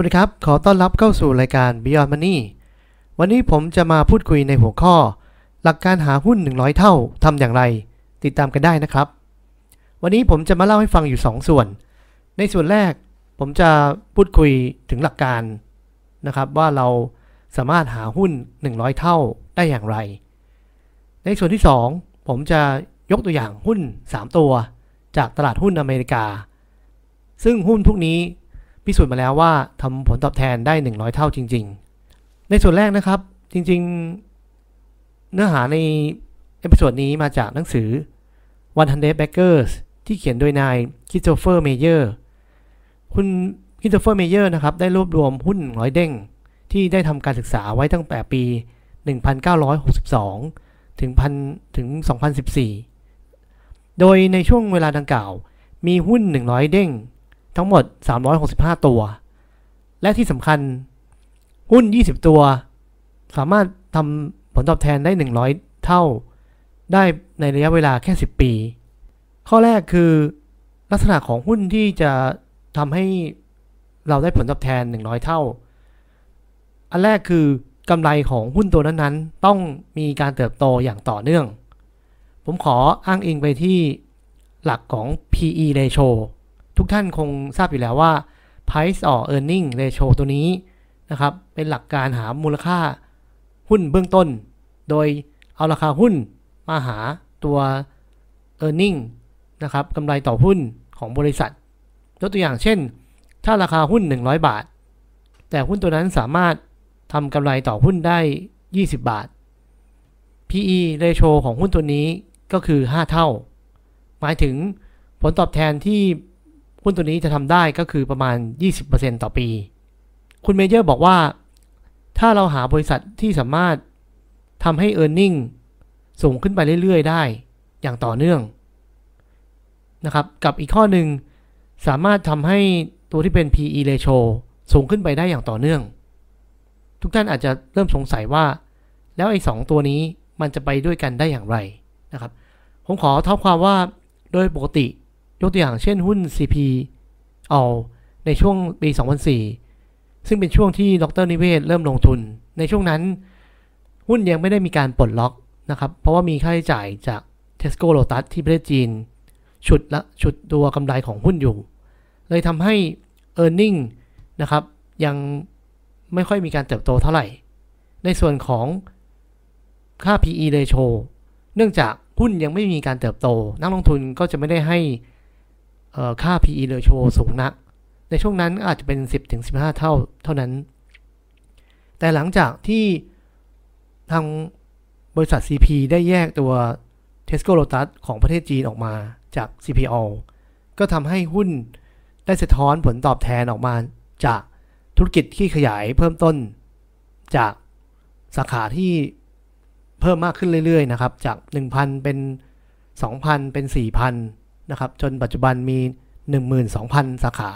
วัสดีครับ ขอต้อนรับเข้าสู่รายการ Beyond Money วันนี้ผมจะมาพูดคุยในหัวข้อ หลักการหาหุ้น 100 เท่าทำอย่างไร ติดตามกันได้นะครับ วันนี้ผมจะมาเล่าให้ฟังอยู่ 2 ส่วน ในส่วนแรกผมจะพูดคุยถึงหลักการนะครับว่าเราสามารถหาหุ้น 100 เท่าได้อย่างไร ในส่วนที่ 2 ผมจะยกตัวอย่างหุ้น 3 ตัว จากตลาดหุ้นอเมริกา ซึ่งหุ้นพวกนี้ พิสูจน์มาแล้วว่าทำผลตอบแทนได้ 100 เท่าจริง ๆ ในส่วนแรกนะครับจริง ๆ เนื้อหาใน episode นี้มาจากหนังสือ 100 Baggers ที่เขียนโดยนาย Christopher Mayer คุณ Christopher Mayer นะครับได้รวบรวมหุ้นร้อยเด้ง ที่ได้ทำการศึกษาไว้ตั้งแต่ปี 1962 ถึงพันถึง 2014 โดยในช่วงเวลาดังกล่าว มีหุ้น 100 เด้ง ทั้งหมด 365 ตัว และที่สำคัญหุ้น 20 ตัว สามารถทำผลตอบแทนได้ 100 เท่า ได้ในระยะเวลาแค่ 10 ปี ข้อแรกคือลักษณะของหุ้นที่จะทำให้เราได้ผลตอบแทน 100 เท่า อันแรกคือกำไรของหุ้นตัวนั้นๆ ต้องมีการเติบโตอย่างต่อเนื่อง ผมขออ้างอิงไปที่หลักของ PE ratio ทุกท่านคงทราบอยู่แล้วว่า price or earning ratio ตัวนี้นะครับ เป็นหลักการหามูลค่าหุ้นเบื้องต้น โดยเอาราคาหุ้นมาหาตัว earning นะครับกำไรต่อหุ้นของบริษัท ยกตัวอย่างเช่น ถ้าราคาหุ้น 100 บาท แต่หุ้นตัวนั้นสามารถทำกำไรต่อหุ้นได้ 20 บาท PE ratio ของหุ้นตัวนี้ก็คือ 5 เท่า หมายถึงผลตอบแทนที่ หุ้นตัวนี้จะทำได้ก็คือประมาณ 20%ต่อปี คุณเมเยอร์บอกว่า ถ้าเราหาบริษัทที่สามารถทำให้ e a r n i n g สูงขึ้นไปเรื่อยๆ ได้อย่างต่อเนื่องนะครับ กับอีกข้อหนึ่งสามารถทำให้ตัวที่เป็น PE ratio สูงขึ้นไปได้อย่างต่อเนื่อง ทุกท่านอาจจะเริ่มสงสัยว่า แล้วไอ้สองตัวนี้มันจะไปด้วยกันได้อย่างไรนะครับ ผมขอเท่าความว่าโดยปกติ ยกตัวอย่างเช่นหุ้น CP เอาในช่วงปี 2004 ซึ่งเป็นช่วงที่ดรนิเวศเริ่มลงทุน ในช่วงนั้น หุ้นยังไม่ได้มีการปลดล็อกนะครับ เพราะว่ามีค่าใช้จ่ายจาก Tesco Lotus ที่ประเทศจีนชุดละชุดตัวกำไรของหุ้นอยู่ เลยทำให้ e a r n i n g นะครับ ยังไม่ค่อยมีการเติบโตเท่าไหร่ ในส่วนของค่า PE ratio เนื่องจากหุ้นยังไม่มีการเติบโต นักลงทุนก็จะไม่ได้ให้ ค่า PE ratio สูงนัก ในช่วงนั้นอาจจะเป็น 10-15 เท่าเท่านั้น แต่หลังจากที่ทางบริษัท CP ได้แยกตัว Tesco Lotus ของประเทศจีนออกมาจาก CPO ก็ทำให้หุ้นได้สะท้อนผลตอบแทนออกมาจากธุรกิจที่ขยายเพิ่มต้นจากสาขาที่เพิ่มมากขึ้นเรื่อยๆนะครับ จาก 1,000 เป็น 2,000 เป็น 4,000 นะครับจนปัจจุบันมี 12,000 สาขา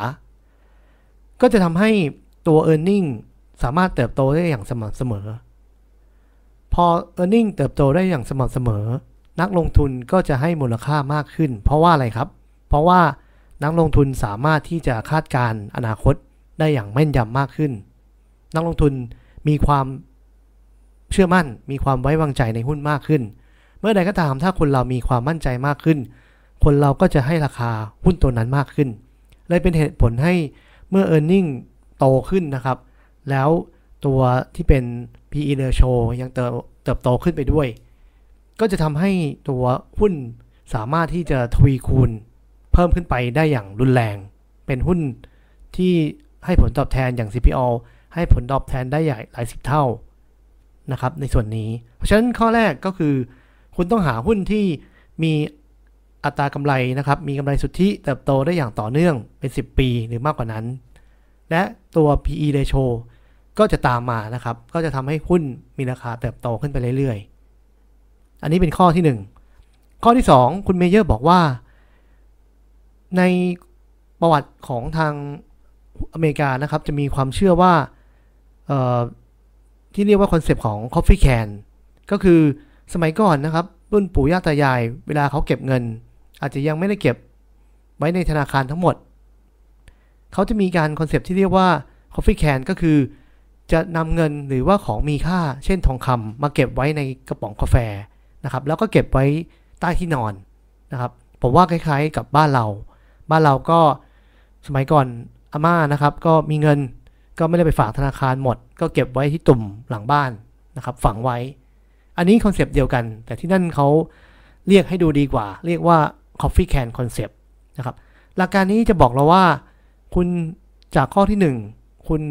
ก็จะทำให้ตัว e a r n i n g สามารถเติบโตได้อย่างสม่ำเสมอ พอ e a r n i n g เติบโตได้อย่างสม่ำเสมอ นักลงทุนก็จะให้มูลค่ามากขึ้น เพราะว่าอะไรครับ เพราะว่านักลงทุนสามารถที่จะคาดการอนาคตได้อย่างแม่นยำมากขึ้น นักลงทุนมีความเชื่อมั่น มีความไว้วางใจในหุ้นมากขึ้น เมื่อใดก็ตามถ้าคนเรามีความมั่นใจมากขึ้น คนเราก็จะให้ราคาหุ้นตัวนั้นมากขึ้น เลยเป็นเหตุผลให้เมื่อ e a r n i n g โตขึ้นนะครับ แล้วตัวที่เป็น PE ratio ยังเติบเติบโตขึ้นไปด้วย ก็จะทำให้ตัวหุ้นสามารถที่จะทวีคูณเพิ่มขึ้นไปได้อย่างรุนแรง เป็นหุ้นที่ให้ผลตอบแทนอย่าง CPO ให้ผลตอบแทนได้ใหญ่หลายสิบเท่านะครับในส่วนนี้ เพราะฉะนั้นข้อแรกก็คือ คุณต้องหาหุ้นที่มี อัตรากำไรนะครับมีกำไรสุทธิเติบโตได้อย่างต่อเนื่องเป็น 10 ปีหรือมากกว่านั้น และตัว PE ratio ก็จะตามมานะครับ ก็จะทำให้หุ้นมีราคาเติบโตขึ้นไปเรื่อยๆ อันนี้เป็นข้อที่ 1 ข้อที่ 2 คุณเมเยอร์บอกว่า ในประวัติของทางอเมริกานะครับ จะมีความเชื่อว่าที่เรียกว่าคอนเซปต์ของ coffee can ก็คือสมัยก่อนนะครับรุ่นปู่ย่าตายาย เวลาเขาเก็บเงิน อาจจะยังไม่ได้เก็บไว้ในธนาคารทั้งหมด เขาจะมีการคอนเซปที่เรียกว่า coffee can ก็คือ จะนำเงินหรือว่าของมีค่า เช่นทองคำมาเก็บไว้ในกระป๋องกาแฟนะครับ แล้วก็เก็บไว้ใต้ที่นอนนะครับ ผมว่าคล้ายๆกับบ้านเรา บ้านเราก็สมัยก่อนอาม่านะครับ ก็มีเงินก็ไม่ได้ไปฝากธนาคารหมด ก็เก็บไว้ที่ตุ่มหลังบ้านนะครับ ฝังไว้ อันนี้คอนเซปต์เดียวกัน แต่ที่นั่นเขาเรียกให้ดูดีกว่า เรียกว่า coffee can concept นะครับ หลักการนี้จะบอกเราว่า คุณจากข้อที่ 1 คุณ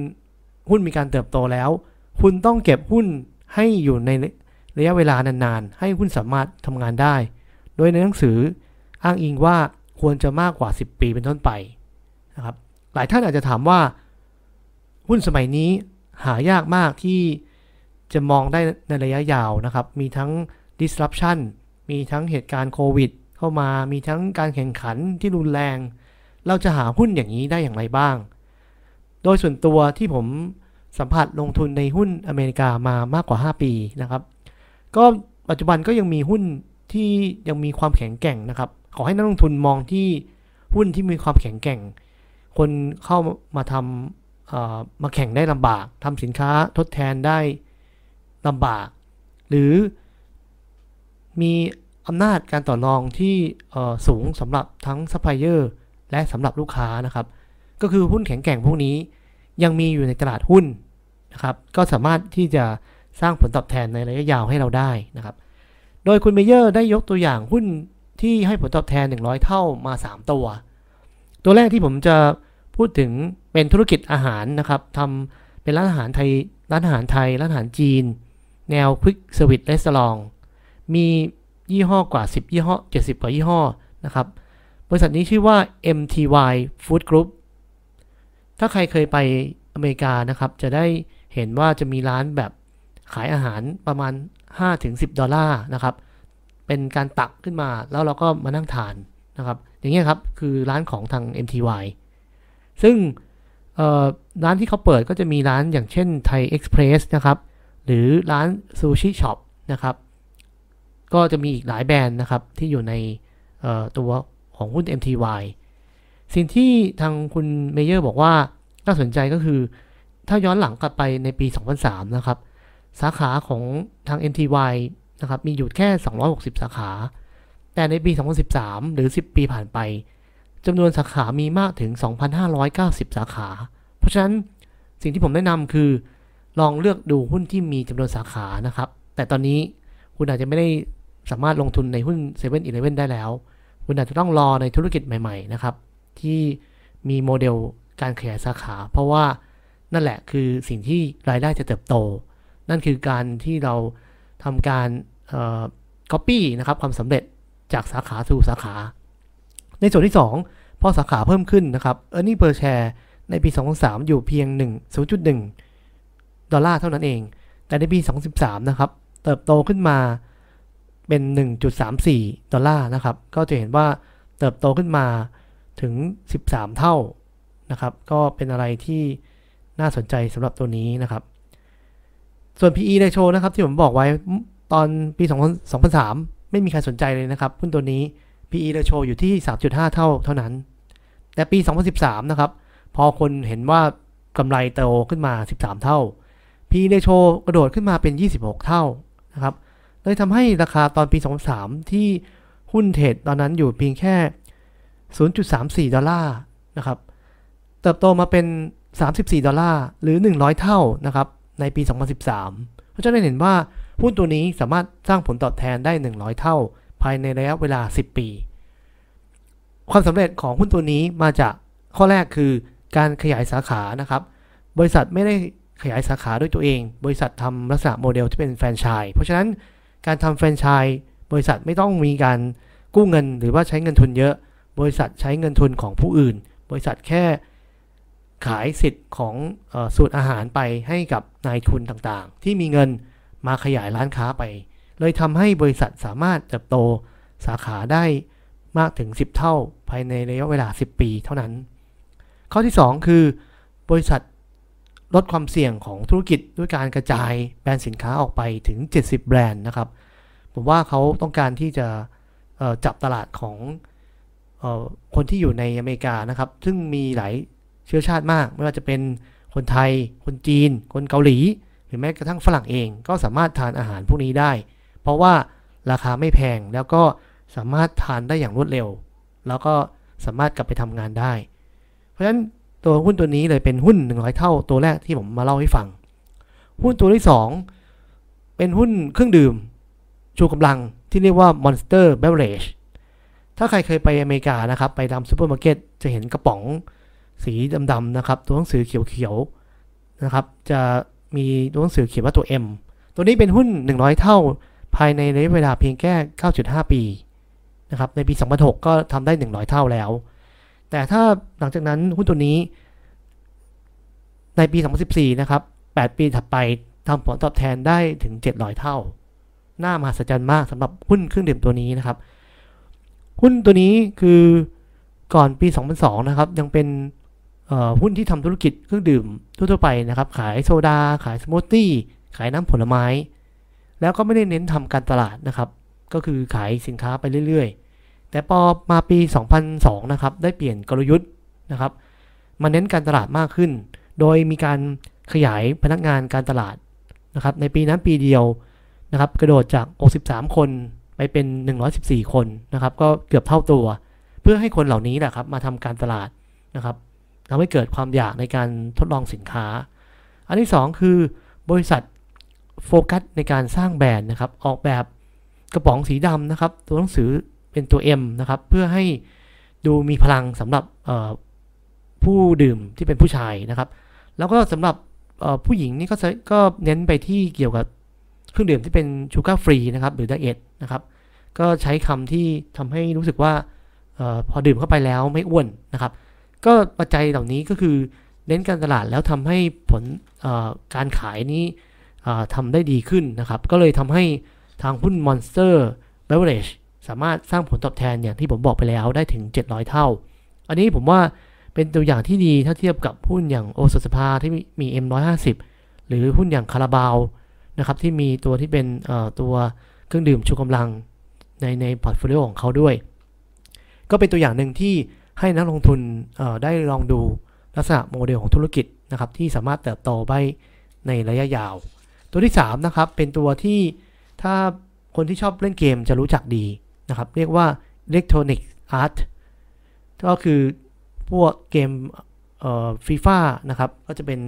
หุ้นมีการเติบโตแล้ว คุณต้องเก็บหุ้นให้อยู่ในระยะเวลานานๆ ให้หุ้นสามารถทำงานได้ โดยในหนังสืออ้างอิงว่าควรจะมากกว่า 10 ปีเป็นต้นไปนะครับ หลายท่านอาจจะถามว่า หุ้นสมัยนี้หายากมากที่จะมองได้ในระยะยาวนะครับ มีทั้ง disruption มีทั้งเหตุการณ์โควิด เข้ามามีทั้งการแข่งขันที่รุนแรง เราจะหาหุ้นอย่างนี้ได้อย่างไรบ้าง โดยส่วนตัวที่ผมสัมผัสลงทุนในหุ้นอเมริกามามากกว่า 5 ปีนะครับ ก็ปัจจุบันก็ยังมีหุ้นที่ยังมีความแข็งแกร่งนะครับ ขอให้นักลงทุนมองที่หุ้นที่มีความแข็งแกร่ง คนเข้ามาทำมาแข่งได้ลำบากทำสินค้าทดแทนได้ลำบาก หรือมี อำนาจการต่อรองที่สูงสำหรับทั้งซัพพลายเออร์และสำหรับลูกค้านะครับ ก็คือหุ้นแข็งแกร่งพวกนี้ยังมีอยู่ในตลาดหุ้นนะครับ ก็สามารถที่จะสร้างผลตอบแทนในระยะยาวให้เราได้นะครับ โดยคุณเมเยอร์ได้ยกตัวอย่างหุ้นที่ให้ผลตอบแทน 100 เท่ามา 3 ตัว ตัวแรกที่ผมจะพูดถึงเป็นธุรกิจอาหารนะครับทำเป็นร้านอาหารไทย ร้านอาหารไทย ร้านอาหารจีน แนว Quick Service Restaurant มี ยี่ห้อกว่า 10 ยี่ห้อ 70 กว่ายี่ห้อนะครับ บริษัทนี้ชื่อว่า MTY Food Group ถ้าใครเคยไปอเมริกานะครับ จะได้เห็นว่าจะมีร้านแบบขายอาหารประมาณ 5-10 ดอลลาร์นะครับ เป็นการตักขึ้นมาแล้วเราก็มานั่งทานนะครับ อย่างเงี้ยครับ คือร้านของทาง MTY ซึ่งร้านที่เขาเปิดก็จะมีร้านอย่างเช่นไทยเอ็กซ์เพรสนะครับ หรือร้านซูชิช็อปนะครับ ก็จะมีอีกหลายแบรนด์นะครับ ที่อยู่ในตัวของหุ้น MTY สิ่งที่ทางคุณเมเยอร์บอกว่าน่าสนใจก็คือ ถ้าย้อนหลังกลับไปในปี 2003 นะครับ สาขาของทาง MTY นะครับ มีอยู่แค่ 260 สาขา แต่ในปี 2013 หรือ 10 ปีผ่านไปจำนวนสาขามีมากถึง 2,590 สาขา เพราะฉะนั้นสิ่งที่ผมแนะนำคือ ลองเลือกดูหุ้นที่มีจำนวนสาขานะครับ แต่ตอนนี้คุณอาจจะไม่ได้ สามารถลงทุนในหุ้น7 e เ e ่ e อได้แล้ว คุณอาจจะต้องรอในธุรกิจใหม่ ๆ นะครับ ที่มีโมเดลการขยายสาขา เพราะว่านั่นแหละคือสิ่งที่รายได้จะเติบโต นั่นคือการที่เราทำการก๊อปปี้นะครับความสำเร็จจากสาขาสู่สาขา ในส่วนที่ 2 พอสาขาเพิ่มขึ้นนะครับ e a r n i n g per share ในปี 2003 อยู่เพียง 1 0.1 ดอลลาร์เท่านั้นเอง แต่ในปี 2013 นะครับ เติบโตขึ้นมา เป็น 1.34 ดอลลาร์นะครับ ก็จะเห็นว่าเติบโตขึ้นมาถึง 13 เท่านะครับ ก็เป็นอะไรที่น่าสนใจสำหรับตัวนี้นะครับ ส่วน PE ratio นะครับที่ผมบอกไว้ตอนปี 2003 ไม่มีใครสนใจเลยนะครับหุ้นตัวนี้ PE ratio อยู่ที่ 3.5 เท่าเท่านั้น แต่ปี 2013 นะครับ พอคนเห็นว่ากำไรโตขึ้นมา 13 เท่า PE ratio กระโดดขึ้นมาเป็น 26 เท่านะครับ เลยทำให้ราคาตอนปี 2003 ที่หุ้นเทรดตอนนั้นอยู่เพียงแค่ 0.34 ดอลลาร์นะครับ เติบโตมาเป็น 34 ดอลลาร์หรือ 100 เท่านะครับ ในปี 2013เพราะฉะนั้นเห็นว่าหุ้นตัวนี้สามารถสร้างผลตอบแทนได้ 100 เท่า ภายในระยะเวลา 10 ปี ความสำเร็จของหุ้นตัวนี้มาจากข้อแรกคือการขยายสาขานะครับ บริษัทไม่ได้ขยายสาขาด้วยตัวเอง บริษัททำลักษณะโมเดลที่เป็นแฟรนไชส์เพราะฉะนั้น การทำแฟรนไชส์บริษัทไม่ต้องมีการกู้เงินหรือว่าใช้เงินทุนเยอะ บริษัทใช้เงินทุนของผู้อื่น บริษัทแค่ขายสิทธิ์ของสูตรอาหารไปให้กับนายทุนต่างๆ ที่มีเงินมาขยายร้านค้าไป เลยทำให้บริษัทสามารถเติบโตสาขาได้มากถึง 10 เท่าภายในระยะเวลา 10 ปีเท่านั้น ข้อที่ 2 คือบริษัท ลดความเสี่ยงของธุรกิจด้วยการกระจายแบรนด์สินค้าออกไปถึง 70 แบรนด์นะครับ ผมว่าเขาต้องการที่จะจับตลาดของคนที่อยู่ในอเมริกานะครับ ซึ่งมีหลายเชื้อชาติมาก ไม่ว่าจะเป็นคนไทย คนจีน คนเกาหลี หรือแม้กระทั่งฝรั่งเอง ก็สามารถทานอาหารพวกนี้ได้ เพราะว่าราคาไม่แพงแล้วก็สามารถทานได้อย่างรวดเร็ว แล้วก็สามารถกลับไปทำงานได้ เพราะฉะนั้น ตัวหุ้นตัวนี้เลยเป็นหุ้น 100 เท่าตัวแรกที่ผมมาเล่าให้ฟัง หุ้นตัวที่ 2 เป็นหุ้นเครื่องดื่ม ชูกำลังที่เรียกว่า Monster Beverage ถ้าใครเคยไปอเมริกานะครับ ไปตามซูเปอร์มาร์เก็ตจะเห็นกระป๋องสีดำๆนะครับ ตัวหนังสือเขียวๆนะครับ จะมีตัวหนังสือเขียนว่าตัว M ตัวนี้เป็นหุ้น 100 เท่าภายในระยะเวลาเพียงแค่ 9.5 ปีนะครับในปี 2006 ก็ทำได้ 100 เท่าแล้ว แต่ถ้าหลังจากนั้นหุ้นตัวนี้ ในปี 2014 นะครับ 8 ปีถัดไปทำผลตอบแทนได้ถึง 700 เท่า น่ามหัศจรรย์มากสำหรับหุ้นเครื่องดื่มตัวนี้นะครับ หุ้นตัวนี้คือก่อนปี 2002 นะครับ ยังเป็นหุ้นที่ทำธุรกิจเครื่องดื่มทั่วๆไปนะครับ ขายโซดา ขายสมูทตี้ ขายน้ำผลไม้ แล้วก็ไม่ได้เน้นทำการตลาดนะครับ ก็คือขายสินค้าไปเรื่อยๆ แต่พอมาปี 2002 นะครับ ได้เปลี่ยนกลยุทธ์นะครับมาเน้นการตลาดมากขึ้น โดยมีการขยายพนักงานการตลาดนะครับ ในปีนั้นปีเดียวนะครับ กระโดดจาก 63 คนไปเป็น 114 คนนะครับ ก็เกือบเท่าตัว เพื่อให้คนเหล่านี้แหละครับ มาทำการตลาดนะครับทำให้เกิดความอยากในการทดลองสินค้า อันที่ 2 คือบริษัทโฟกัสในการสร้างแบรนด์นะครับ ออกแบบกระป๋องสีดำนะครับ ตัวหนังสือ เป็นตัว M นะครับ เพื่อให้ดูมีพลังสำหรับผู้ดื่มที่เป็นผู้ชายนะครับ แล้วก็สำหรับผู้หญิงนี่ก็ก็เน้นไปที่เกี่ยวกับเครื่องดื่มที่เป็นชูการ์ฟรีนะครับหรือไดเอทนะครับก็ใช้คำที่ทำให้รู้สึกว่าออพอดื่มเข้าไปแล้วไม่อ้วนนะครับ ก็ปัจจัยเหล่านี้ก็คือเน้นการตลาดแล้วทำให้ผลการขายนี้ทำได้ดีขึ้นนะครับ ก็เลยทำให้ทางหุ้น Monster Beverage สามารถสร้างผลตอบแทนอย่างที่ผมบอกไปแล้วได้ถึง 700 เท่า อันนี้ผมว่าเป็นตัวอย่างที่ดีถ้าเทียบกับหุ้นอย่างโอสถสภาที่มี M150 หรือหุ้นอย่างคาราบาวนะครับที่มีตัวที่เป็นตัวเครื่องดื่มชูกำลังในใน portfolio ของเขาด้วย ก็เป็นตัวอย่างหนึ่งที่ให้นักลงทุนได้ลองดูลักษณะโมเดลของธุรกิจนะครับที่สามารถเติบโตไปในระยะยาว ตัวที่3นะครับเป็นตัวที่ถ้าคนที่ชอบเล่นเกมจะรู้จักดี นะครับ เรียกว่า Electronic Art ก็คือพวกเกมฟีฟ่านะครับ ก็จะเป็น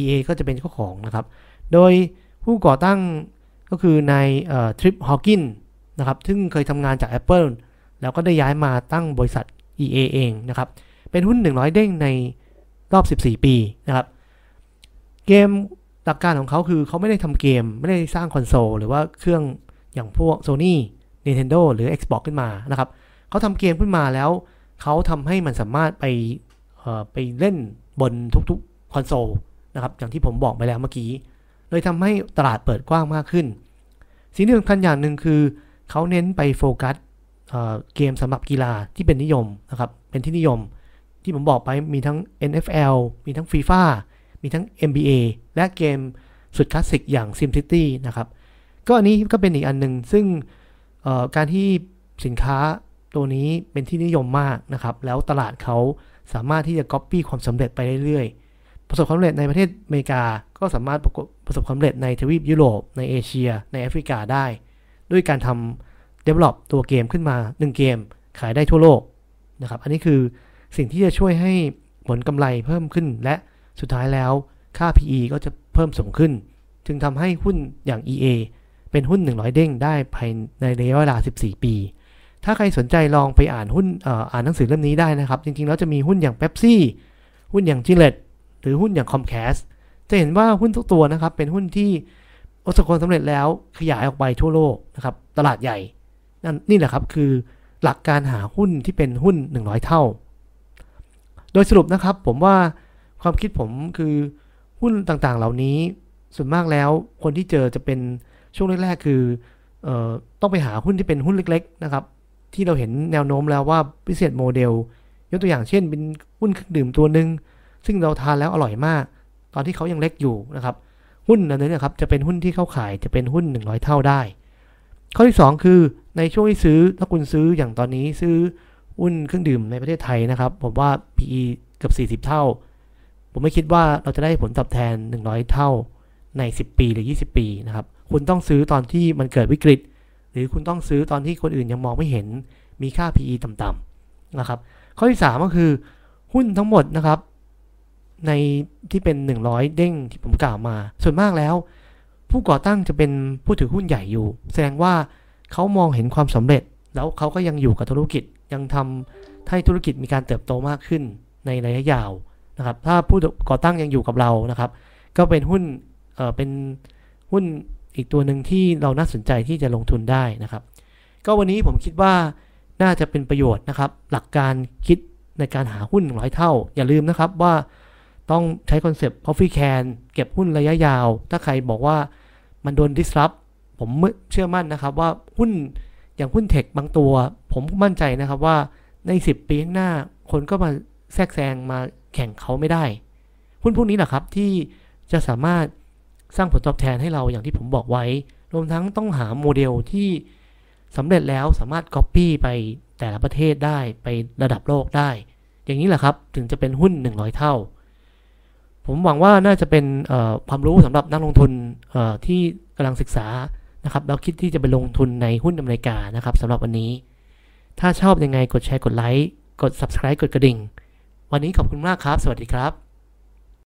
EA ก็จะเป็นเจ้าของนะครับ โดยผู้ก่อตั้งก็คือนายทริปฮอว์กินนะครับ ซึ่งเคยทำงานจาก Apple แล้วก็ได้ย้ายมาตั้งบริษัท EA เองนะครับ เป็นหุ้น 100 เด้งในรอบ 14 ปีนะครับ เกมหลักการของเขาคือเขาไม่ได้ทำเกม ไม่ได้สร้างคอนโซล หรือว่าเครื่องอย่างพวก Sony Nintendo หรือ Xbox ขึ้นมานะครับเขาทำเกมขึ้นมาแล้วเขาทำให้มันสามารถไปไปเล่นบนทุกๆคอนโซลนะครับอย่างที่ผมบอกไปแล้วเมื่อกี้เลยทำให้ตลาดเปิดกว้างมากขึ้น สิ่งที่สำคัญอย่างหนึ่งคือเขาเน้นไปโฟกัสเกมสำหรับกีฬาที่เป็นนิยมนะครับเป็นที่นิยม ที่ผมบอกไปมีทั้ง NFL มีทั้ง FIFA มีทั้ง NBA และเกมสุดคลาสสิกอย่าง SimCity นะครับก็อันนี้ก็เป็นอีกอันหนึ่งซึ่ง การที่สินค้าตัวนี้เป็นที่นิยมมากนะครับ แล้วตลาดเขาสามารถที่จะก๊อปปี้ความสำเร็จไปเรื่อยๆ ประสบความสำเร็จในประเทศอเมริกาก็สามารถประสบความสำเร็จในทวีปยุโรปในเอเชีย ในแอฟริกาได้ ด้วยการทำ develop ตัวเกมขึ้นมา 1 เกมขายได้ทั่วโลกนะครับ อันนี้คือสิ่งที่จะช่วยให้ผลกำไรเพิ่มขึ้น และสุดท้ายแล้วค่า PE ก็จะเพิ่มสูงขึ้น จึงทำให้หุ้นอย่าง EA เป็นหุ้น 100 เด้งได้ภายในระยะเวลา 14 ปี ถ้าใครสนใจลองไปอ่านหุ้นอ่านหนังสือเล่มนี้ได้นะครับ จริงๆ แล้วจะมีหุ้นอย่าง Pepsi หุ้นอย่าง Gillette หรือหุ้นอย่าง Comcast จะเห็นว่าหุ้นทุกตัวนะครับ เป็นหุ้นที่ประสบความสำเร็จแล้วขยายออกไปทั่วโลกนะครับ ตลาดใหญ่นั่นนี่แหละครับคือหลักการหาหุ้นที่เป็นหุ้น 100 เท่า โดยสรุปนะครับผมว่าความคิดผมคือหุ้นต่างๆ เหล่านี้ส่วนมากแล้วคนที่เจอจะเป็น ช่วงแรกๆคือออต้องไปหาหุ้นที่เป็นหุ้นเล็กๆนะครับที่เราเห็นแนวโน้มแล้วว่าพิเศษโมเดล ยกตัวอย่างเช่นเป็นหุ้นเครื่องดื่มตัวหนึ่งซึ่งเราทานแล้วอร่อยมาก ตอนที่เขายังเล็กอยู่นะครับหุ้นอันนี้นะครับจะเป็นหุ้นที่เข้าขายจะเป็นหุ้น 100 เท่าได้ ข้อที่ 2 คือในช่วงที่ซื้อถ้าคุณซื้ออย่างตอนนี้ซื้อหุ้นเครื่องดื่มในประเทศไทยนะครับ ผมว่า PE เกือบ40 เท่า ผมไม่คิดว่าเราจะได้ผลตอบแทน 100 เท่าใน 10 ปีหรือ 20 ปีนะครับ คุณต้องซื้อตอนที่มันเกิดวิกฤต หรือคุณต้องซื้อตอนที่คนอื่นยังมองไม่เห็น มีค่า PE ต่ำๆนะครับ ข้อที่ 3 ก็คือหุ้นทั้งหมดนะครับ ในที่เป็น 100 เด้งที่ผมกล่าวมา ส่วนมากแล้ว ผู้ก่อตั้งจะเป็นผู้ถือหุ้นใหญ่อยู่ แสดงว่าเขามองเห็นความสำเร็จ แล้วเขาก็ยังอยู่กับธุรกิจยังทำให้ธุรกิจมีการเติบโตมากขึ้นในระยะยาวนะครับ ถ้าผู้ก่อตั้งยังอยู่กับเรานะครับ ก็เป็นหุ้นเอ่อเป็นหุ้น อีกตัวหนึ่งที่เราน่าสนใจที่จะลงทุนได้นะครับ ก็วันนี้ผมคิดว่าน่าจะเป็นประโยชน์นะครับ หลักการคิดในการหาหุ้นร้อยเท่า อย่าลืมนะครับว่าต้องใช้คอนเซปต์ profit can เก็บหุ้นระยะยาว ถ้าใครบอกว่ามันโดน disrupt ผมเชื่อมั่นนะครับว่าหุ้นอย่างหุ้นเทคบางตัว ผมมั่นใจนะครับว่าใน 10 ปีข้างหน้า คนก็มาแทรกแซงมาแข่งเขาไม่ได้ หุ้นพวกนี้แหละครับที่จะสามารถ สร้างผลตอบแทนให้เราอย่างที่ผมบอกไว้ รวมทั้งต้องหาโมเดลที่สำเร็จแล้วสามารถ Copy ไปแต่ละประเทศได้ไประดับโลกได้ อย่างนี้แหละครับถึงจะเป็นหุ้น 100 เท่า ผมหวังว่าน่าจะเป็นความรู้สำหรับนักลงทุนที่กำลังศึกษานะครับแล้วคิดที่จะไปลงทุนในหุ้นอเมริกานะครับสำหรับวันนี้ ถ้าชอบยังไงกดแชร์กดไลค์กด subscribe กดกระดิ่ง วันนี้ขอบคุณมากครับ สวัสดีครับ